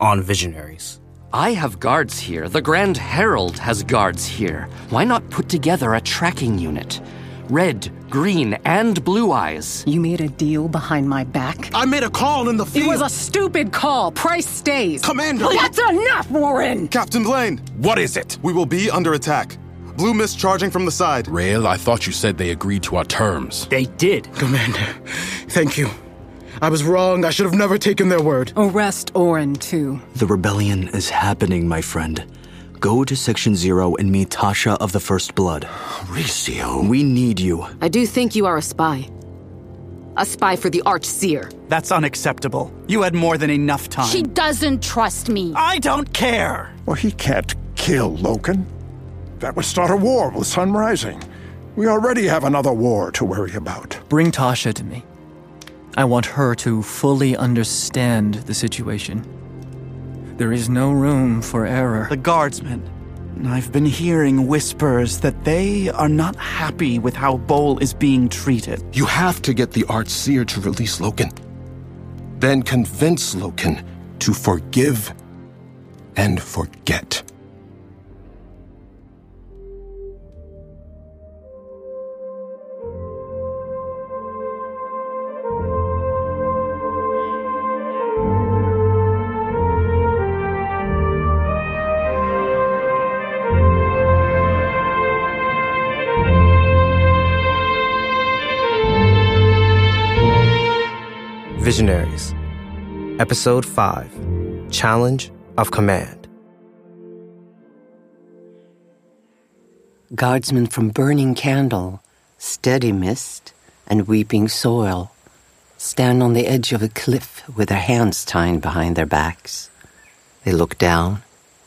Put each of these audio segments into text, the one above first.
on Visionaries. I have guards here. The Grand Herald has guards here. Why not put together a tracking unit? Red, green, and blue eyes. You made a deal behind my back? I made a call in the field. It was a stupid call. Price stays. Commander! That's enough, Warren! Captain Blaine! What is it? We will be under attack. Blue mist charging from the side. Rail, I thought you said they agreed to our terms. They did. Commander, thank you. I was wrong. I should have never taken their word. Arrest Orin, too. The rebellion is happening, my friend. Go to Section Zero and meet Tasha of the First Blood. Recio. We need you. I do think you are a spy. A spy for the Archseer. That's unacceptable. You had more than enough time. She doesn't trust me. I don't care. Well, he can't kill Lokin. That would start a war with Sun Rising. We already have another war to worry about. Bring Tasha to me. I want her to fully understand the situation. There is no room for error. The guardsmen. I've been hearing whispers that they are not happy with how Bowl is being treated. You have to get the Archseer to release Lokin. Then convince Lokin to forgive and forget. Visionaries. Episode 5 Challenge of Command. Guardsmen from Burning Candle, Steady Mist, and Weeping Soil stand on the edge of a cliff with their hands tied behind their backs. They look down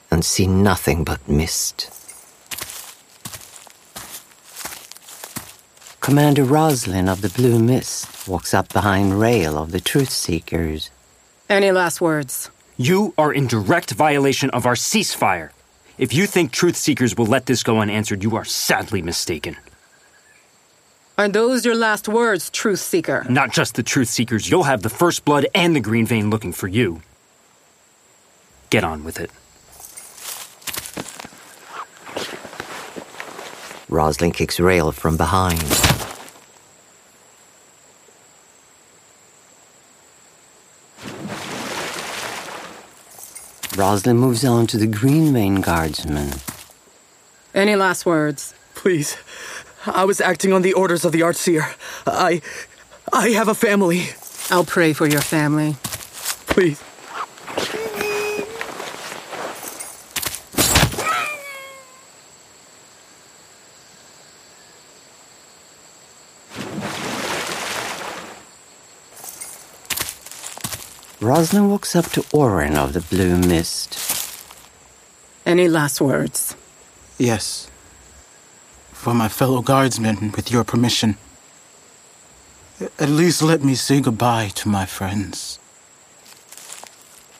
and see nothing but mist. Commander Rozlin of the Blue Mist walks up behind Rail of the Truth Seekers. Any last words? You are in direct violation of our ceasefire. If you think truth seekers will let this go unanswered, you are sadly mistaken. Are those your last words, Truth Seeker? Not just the truth seekers, you'll have the first blood and the green vein looking for you. Get on with it. Rozlin kicks Rail from behind. Rozlin moves on to the Green Vein Guardsman. Any last words? Please. I was acting on the orders of the Archseer. I. I have a family. I'll pray for your family. Please. Rozlin walks up to Orin of the Blue Mist. Any last words? Yes. For my fellow guardsmen, with your permission. At least let me say goodbye to my friends.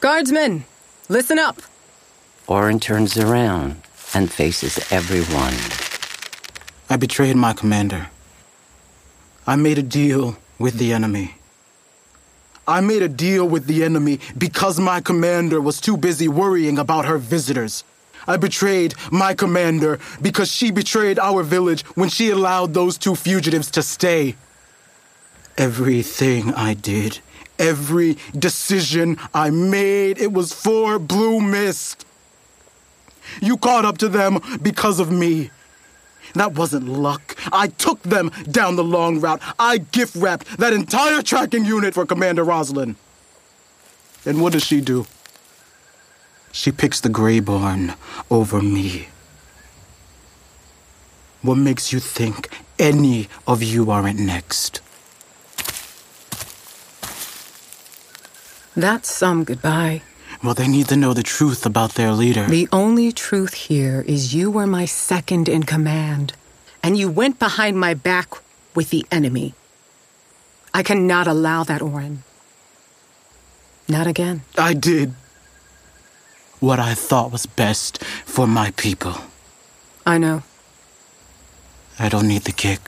Guardsmen, listen up. Orin turns around and faces everyone. I betrayed my commander. I made a deal with the enemy. I made a deal with the enemy because my commander was too busy worrying about her visitors. I betrayed my commander because she betrayed our village when she allowed those two fugitives to stay. Everything I did, Every decision I made, it was for Blue Mist. You caught up to them because of me. That wasn't luck. I took them down the long route. I gift wrapped that entire tracking unit for Commander Rozlin. And what does she do? She picks the Greyborn over me. What makes you think any of you aren't next? That's some goodbye. Well, they need to know the truth about their leader. The only truth here is you were my second in command, and you went behind my back with the enemy. I cannot allow that, Orin. Not again. I did what I thought was best for my people. I know. I don't need the kick.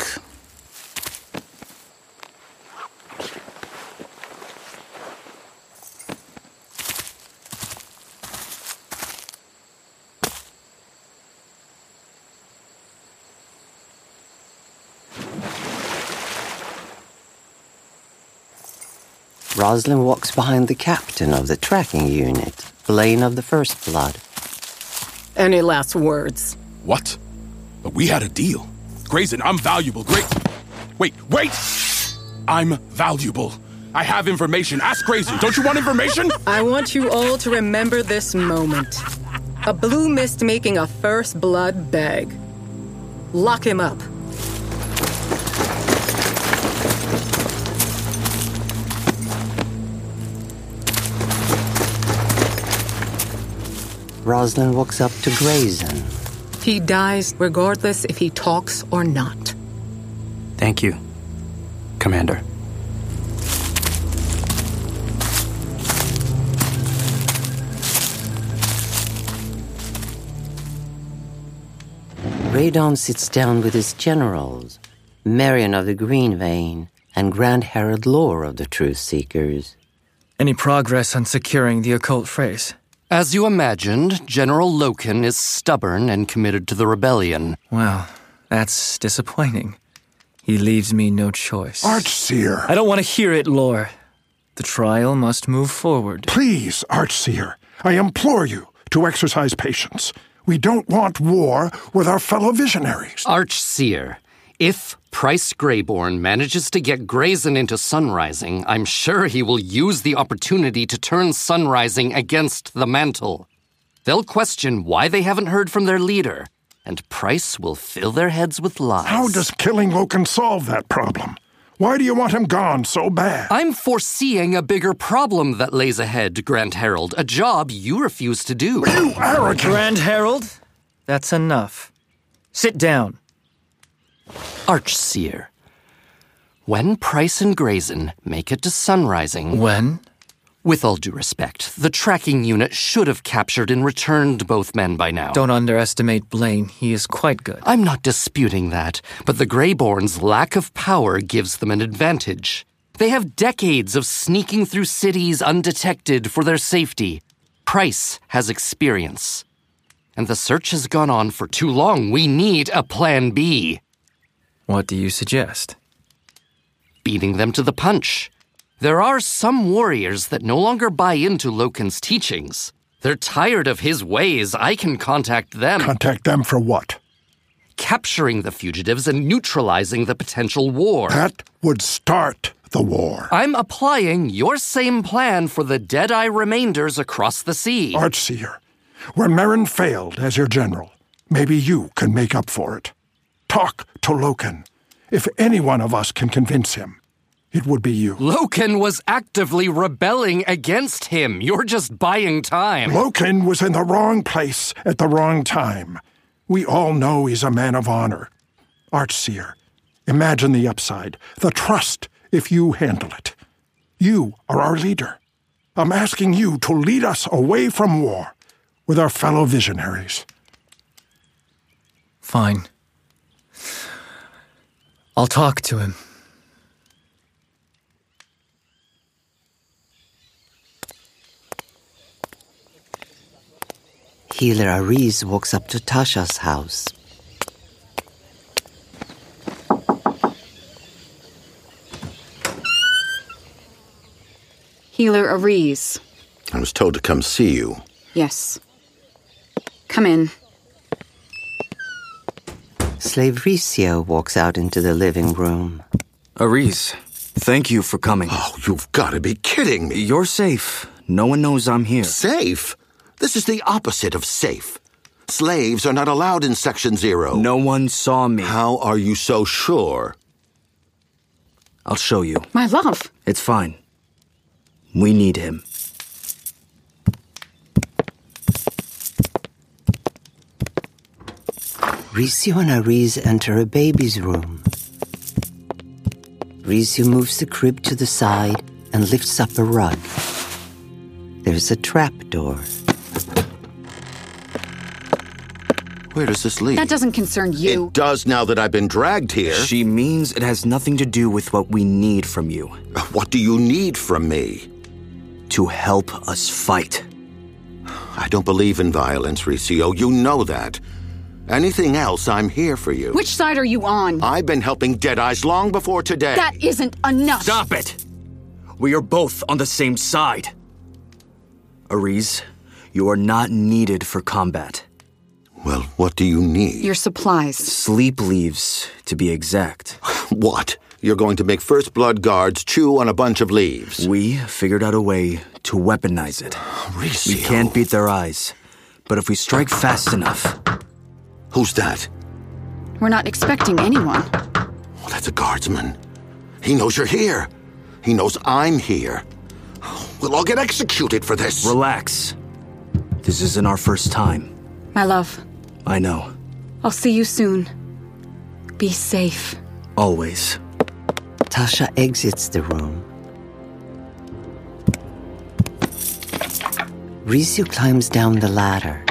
Rozlin walks behind the captain of the tracking unit, Blaine of the First Blood. Any last words? What? But we had a deal. Graezen, I'm valuable. Great. Wait, wait! I'm valuable. I have information. Ask Graezen. Don't you want information? I want you all to remember this moment. A blue mist making a first blood beg. Lock him up. Rozlin walks up to Graezen. He dies regardless if he talks or not. Thank you, Commander. Radon sits down with his generals, Merrin of the Green Vein, and Grand Herald Lor of the Truth Seekers. Any progress on securing the occult phrase? As you imagined, General Lokin is stubborn and committed to the rebellion. Well, that's disappointing. He leaves me no choice. Archseer! I don't want to hear it, Lor. The trial must move forward. Please, Archseer, I implore you to exercise patience. We don't want war with our fellow visionaries. Archseer, if Price Greyborn manages to get Graezen into Sunrising, I'm sure he will use the opportunity to turn Sunrising against the Mantle. They'll question why they haven't heard from their leader, and Price will fill their heads with lies. How does killing Lokin solve that problem? Why do you want him gone so bad? I'm foreseeing a bigger problem that lays ahead, Grand Herald, a job you refuse to do. You arrogant! Grand Herald, that's enough. Sit down. Archseer. When Price and Graezen make it to Sunrising. When? With all due respect, the tracking unit should have captured and returned both men by now. Don't underestimate Blaine. He is quite good. I'm not disputing that, but the Greyborn's lack of power gives them an advantage. They have decades of sneaking through cities undetected for their safety. Price has experience. And the search has gone on for too long. We need a plan B. What do you suggest? Beating them to the punch. There are some warriors that no longer buy into Lokin's teachings. They're tired of his ways. I can contact them. Contact them for what? Capturing the fugitives and neutralizing the potential war. That would start the war. I'm applying your same plan for the Deadeye remainders across the sea. Archseer, when Merrin failed as your general, maybe you can make up for it. Talk to Lokin. If any one of us can convince him, it would be you. Lokin was actively rebelling against him. You're just buying time. Lokin was in the wrong place at the wrong time. We all know he's a man of honor. Archseer, imagine the upside, the trust if you handle it. You are our leader. I'm asking you to lead us away from war with our fellow visionaries. Fine. I'll talk to him. Healer Ariz walks up to Tasha's house. Healer Ariz. I was told to come see you. Yes. Come in. Slave Recio walks out into the living room. Ariz, thank you for coming. Oh, you've got to be kidding me. You're safe. No one knows I'm here. Safe? This is the opposite of safe. Slaves are not allowed in Section Zero. No one saw me. How are you so sure? I'll show you. My love. It's fine. We need him. Recio and Ariz enter a baby's room. Recio moves the crib to the side and lifts up a rug. There's a trap door. Where does this lead? That doesn't concern you. It does now that I've been dragged here. She means it has nothing to do with what we need from you. What do you need from me? To help us fight. I don't believe in violence, Recio. You know that. Anything else, I'm here for you. Which side are you on? I've been helping Deadeyes long before today. That isn't enough. Stop it! We are both on the same side. Ariz, you are not needed for combat. Well, what do you need? Your supplies. Sleep leaves, to be exact. what? You're going to make First Blood guards chew on a bunch of leaves. We figured out a way to weaponize it. Recio. We can't beat their eyes, but if we strike fast enough. Who's that? We're not expecting anyone. Well, that's a guardsman. He knows you're here. He knows I'm here. We'll all get executed for this. Relax. This isn't our first time. My love. I know. I'll see you soon. Be safe. Always. Tasha exits the room. Recio climbs down the ladder.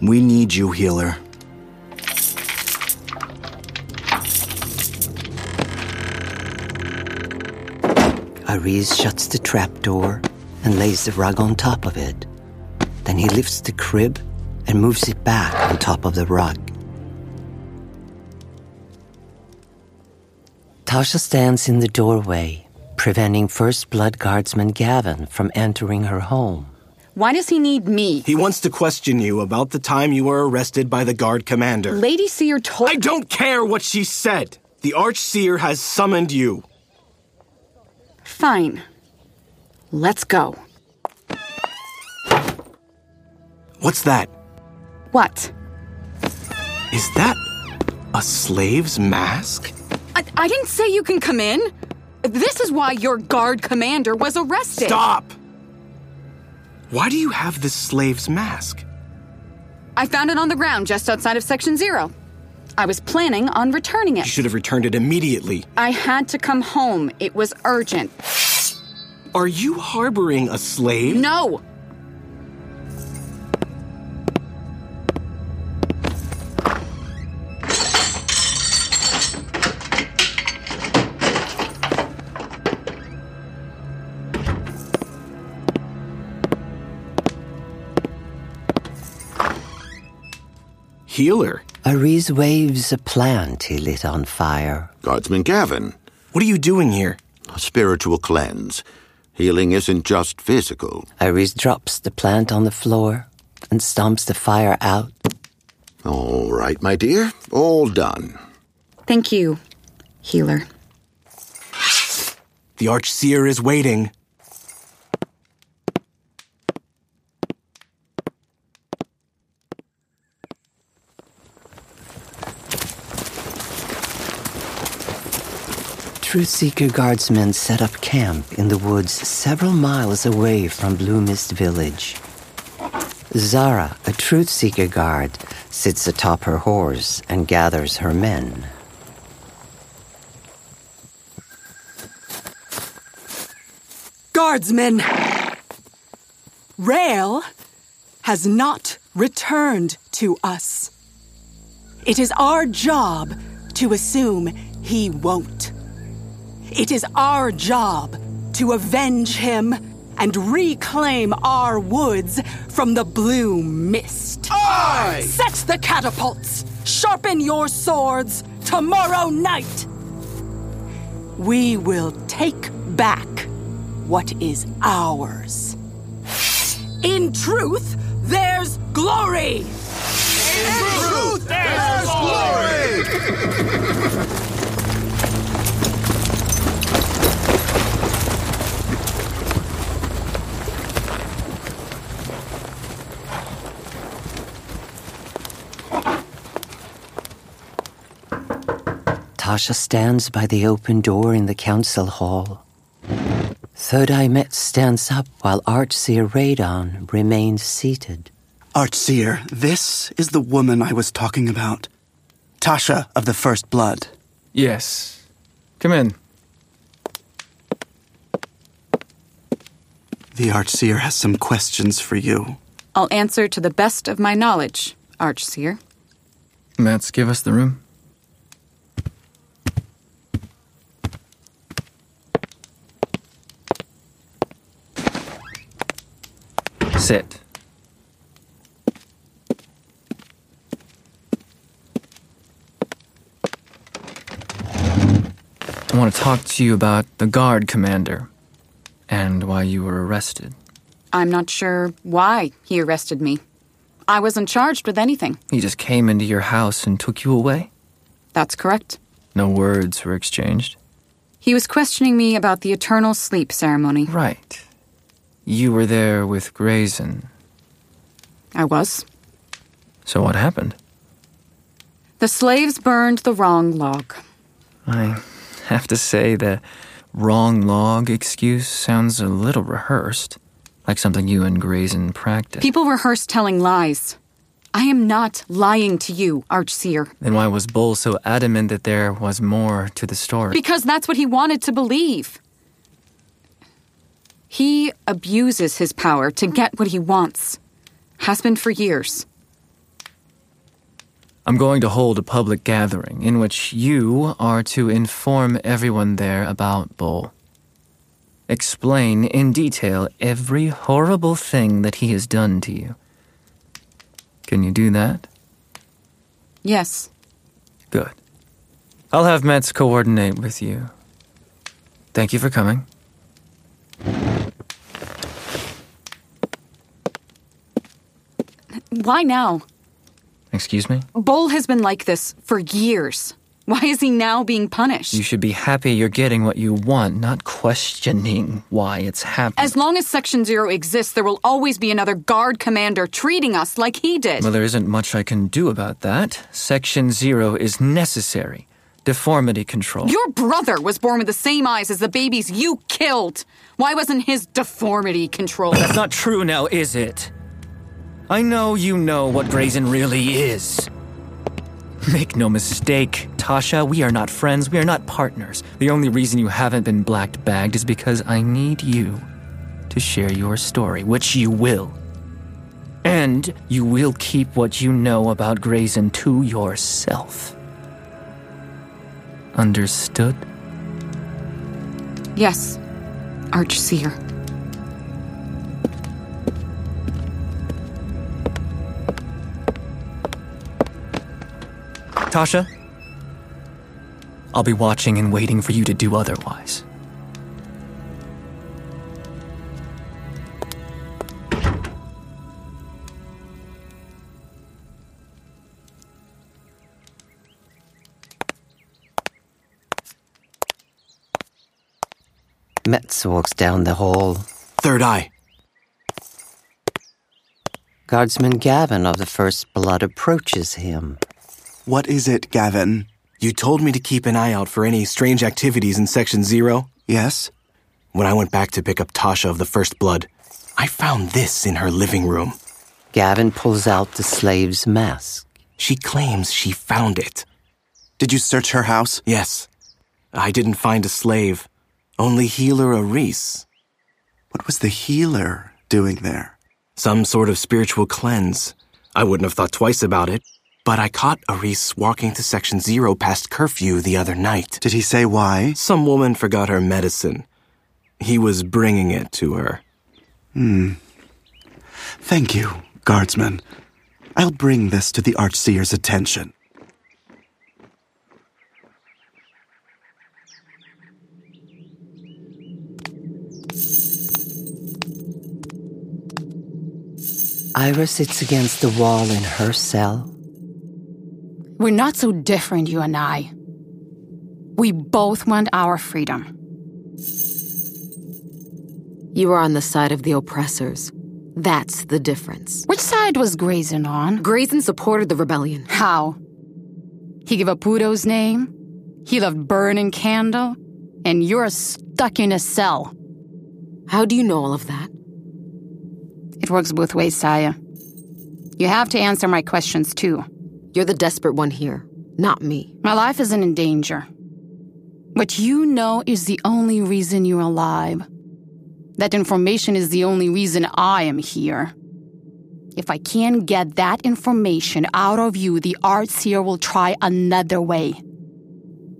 We need you, healer. Ariz shuts the trap door and lays the rug on top of it. Then he lifts the crib and moves it back on top of the rug. Tasha stands in the doorway, preventing First Blood Guardsman Gaven from entering her home. Why does he need me? He wants to question you about the time you were arrested by the guard commander. Lady Seer told. I don't care what she said. The Archseer has summoned you. Fine. Let's go. What's that? What? Is that a slave's mask? I, I didn't say you can come in. This is why your guard commander was arrested. Stop! Why do you have this slave's mask? I found it on the ground just outside of Section Zero. I was planning on returning it. You should have returned it immediately. I had to come home. It was urgent. Are you harboring a slave? No! Healer. Ariz waves a plant he lit on fire. Guardsman Gaven. What are you doing here? A spiritual cleanse. Healing isn't just physical. Ariz drops the plant on the floor and stomps the fire out. All right, my dear. All done. Thank you, healer. The Archseer is waiting. Truthseeker guardsmen set up camp in the woods several miles away from Blue Mist Village. Zarah, a Truth Seeker guard, sits atop her horse and gathers her men. Guardsmen! Rail has not returned to us. It is our job to assume he won't. It is our job to avenge him and reclaim our woods from the blue mist. Aye! Set the catapults! Sharpen your swords tomorrow night! We will take back what is ours. In truth, there's glory! In truth, there's glory! Tasha stands by the open door in the council hall. Third Eye Metz stands up while Archseer Radon remains seated. Archseer, this is the woman I was talking about. Tasha of the First Blood. Yes. Come in. The Archseer has some questions for you. I'll answer to the best of my knowledge, Archseer. Metz, give us the room. Sit. I want to talk to you about the guard commander and why you were arrested. I'm not sure why he arrested me. I wasn't charged with anything. He just came into your house and took you away? That's correct. No words were exchanged? He was questioning me about the eternal sleep ceremony. Right. You were there with Graezen. I was. So what happened? The slaves burned the wrong log. I have to say the wrong log excuse sounds a little rehearsed, like something you and Graezen practiced. People rehearse telling lies. I am not lying to you, Archseer. Then why was Bull so adamant that there was more to the story? Because that's what he wanted to believe. He abuses his power to get what he wants. Has been for years. I'm going to hold a public gathering in which you are to inform everyone there about Bull. Explain in detail every horrible thing that he has done to you. Can you do that? Yes. Good. I'll have Metz coordinate with you. Thank you for coming. Why now? Excuse me? Bull has been like this for years. Why is he now being punished? You should be happy you're getting what you want, not questioning why it's happening. As long as Section Zero exists, there will always be another guard commander treating us like he did. Well, there isn't much I can do about that. Section Zero is necessary. Deformity control. Your brother was born with the same eyes as the babies you killed. Why wasn't his deformity controlled? That's not true now, is it? I know you know what Graezen really is. Make no mistake, Tasha, we are not friends, we are not partners. The only reason you haven't been black bagged is because I need you to share your story, which you will. And you will keep what you know about Graezen to yourself. Understood? Yes, Archseer. Tasha, I'll be watching and waiting for you to do otherwise. Metz walks down the hall. Third Eye. Guardsman Gaven of the First Blood approaches him. What is it, Gaven? You told me to keep an eye out for any strange activities in Section Zero. Yes? When I went back to pick up Tasha of the First Blood, I found this in her living room. Gaven pulls out the slave's mask. She claims she found it. Did you search her house? Yes. I didn't find a slave, only healer Ariz. What was the healer doing there? Some sort of spiritual cleanse. I wouldn't have thought twice about it. But I caught Ariz walking to Section Zero past curfew the other night. Did he say why? Some woman forgot her medicine. He was bringing it to her. Hmm. Thank you, guardsman. I'll bring this to the Archseer's attention. Ira sits against the wall in her cell. We're not so different, you and I. We both want our freedom. You are on the side of the oppressors. That's the difference. Which side was Graezen on? Graezen supported the rebellion. How? He gave up Udo's name, he loved Burning Candle, and you're stuck in a cell. How do you know all of that? It works both ways, Saiya. You have to answer my questions too. You're the desperate one here, not me. My life isn't in danger. What you know is the only reason you're alive. That information is the only reason I am here. If I can't get that information out of you, the Archseer will try another way.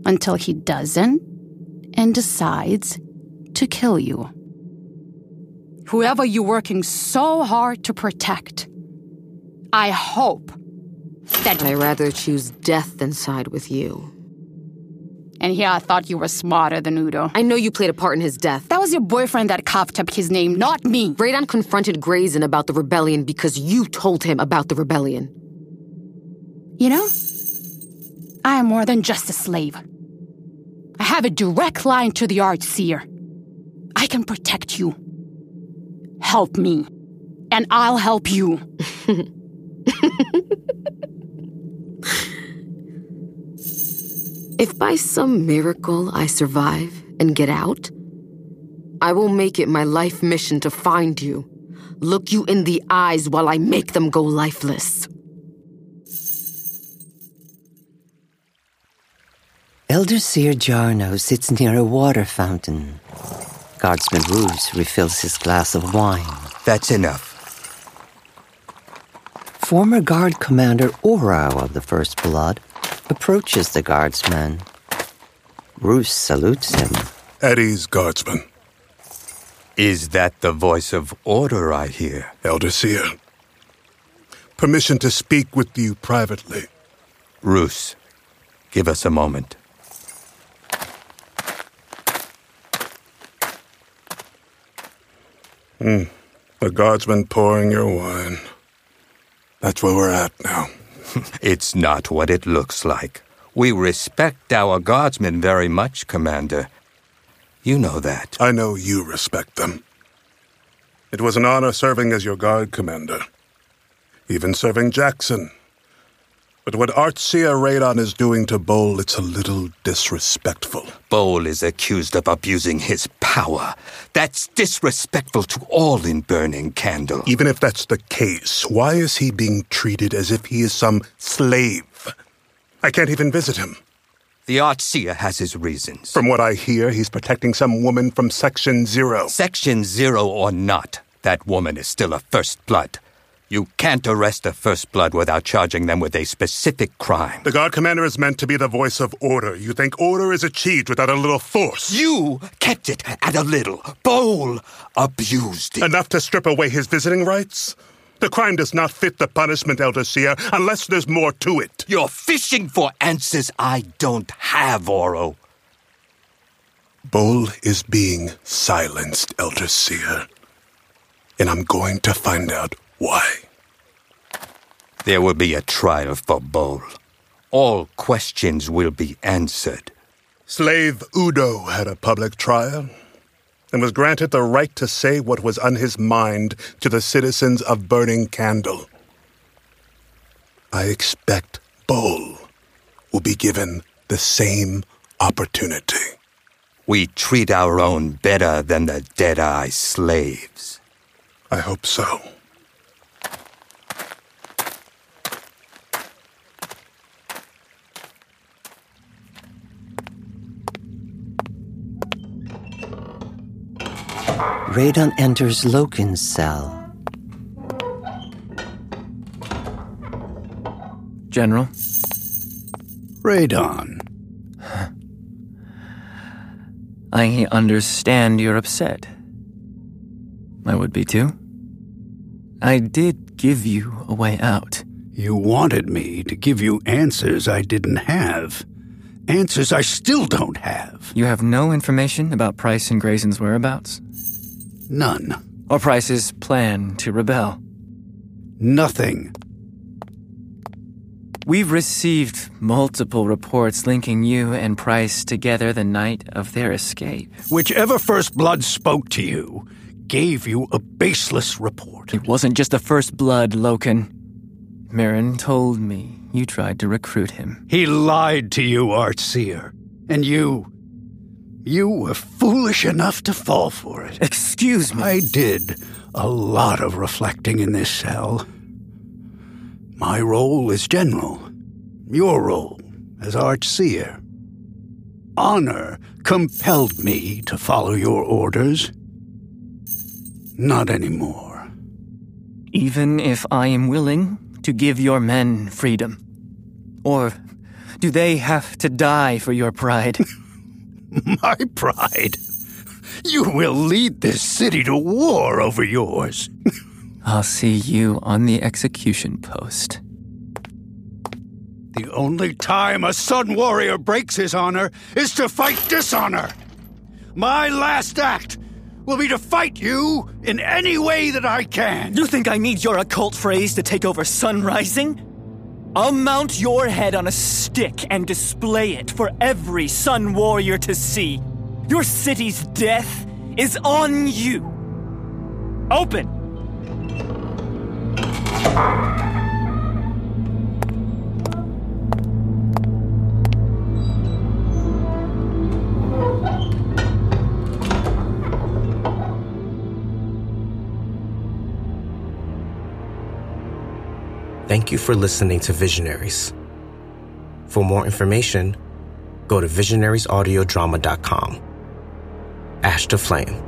Until he doesn't and decides to kill you. Whoever you're working so hard to protect, I hope that. I'd rather choose death than side with you. And here I thought you were smarter than Udo. I know you played a part in his death. That was your boyfriend that coughed up his name, not me. Radon confronted Graezen about the rebellion because you told him about the rebellion. You know, I am more than just a slave. I have a direct line to the Archseer. I can protect you. Help me, and I'll help you. If by some miracle I survive and get out, I will make it my life mission to find you, look you in the eyes while I make them go lifeless. Elder Seer Jarno sits near a water fountain. Guardsman Ruse refills his glass of wine. That's enough. Former Guard Commander Oro of the First Blood approaches the guardsman. Ruse salutes him. At ease, guardsman. Is that the voice of order I hear? Elder Seer. Permission to speak with you privately. Roos, give us a moment. Hmm. The guardsman pouring your wine. That's where we're at now. it's not what it looks like. We respect our guardsmen very much, Commander. You know that. I know you respect them. It was an honor serving as your guard commander, even serving Jackson. But what Archseer Radon is doing to Bol, it's a little disrespectful. Bol is accused of abusing his power. That's disrespectful to all in Burning Candle. Even if that's the case, why is he being treated as if he is some slave? I can't even visit him. The Artseer has his reasons. From what I hear, he's protecting some woman from Section Zero. Section Zero or not, that woman is still a First Blood. You can't arrest the First Blood without charging them with a specific crime. The Guard Commander is meant to be the voice of order. You think order is achieved without a little force? You kept it at a little. Bol abused it. Enough to strip away his visiting rights? The crime does not fit the punishment, Elder Seer, unless there's more to it. You're fishing for answers I don't have, Oro. Bol is being silenced, Elder Seer. And I'm going to find out why? There will be a trial for Bol. All questions will be answered. Slave Udo had a public trial and was granted the right to say what was on his mind to the citizens of Burning Candle. I expect Bol will be given the same opportunity. We treat our own better than the Deadeye slaves. I hope so. Radon enters Lokin's cell. General? Radon. I understand you're upset. I would be too. I did give you a way out. You wanted me to give you answers I didn't have. Answers I still don't have. You have no information about Price and Graezen's whereabouts? None. Or Price's plan to rebel? Nothing. We've received multiple reports linking you and Price together the night of their escape. Whichever First Blood spoke to you gave you a baseless report. It wasn't just the First Blood, Lokin. Merrin told me you tried to recruit him. He lied to you, Archseer. And you. You were foolish enough to fall for it. Excuse me. I did a lot of reflecting in this cell. My role is general. Your role as Archseer. Honor compelled me to follow your orders. Not anymore. Even if I am willing to give your men freedom? Or do they have to die for your pride? My pride? You will lead this city to war over yours. I'll see you on the execution post. The only time a Sun Warrior breaks his honor is to fight dishonor. My last act will be to fight you in any way that I can. You think I need your occult phrase to take over Sun Rising? I'll mount your head on a stick and display it for every Sun Warrior to see. Your city's death is on you. Open! Thank you for listening to Visionaries. For more information, go to visionariesaudiodrama.com. Ash to Flame.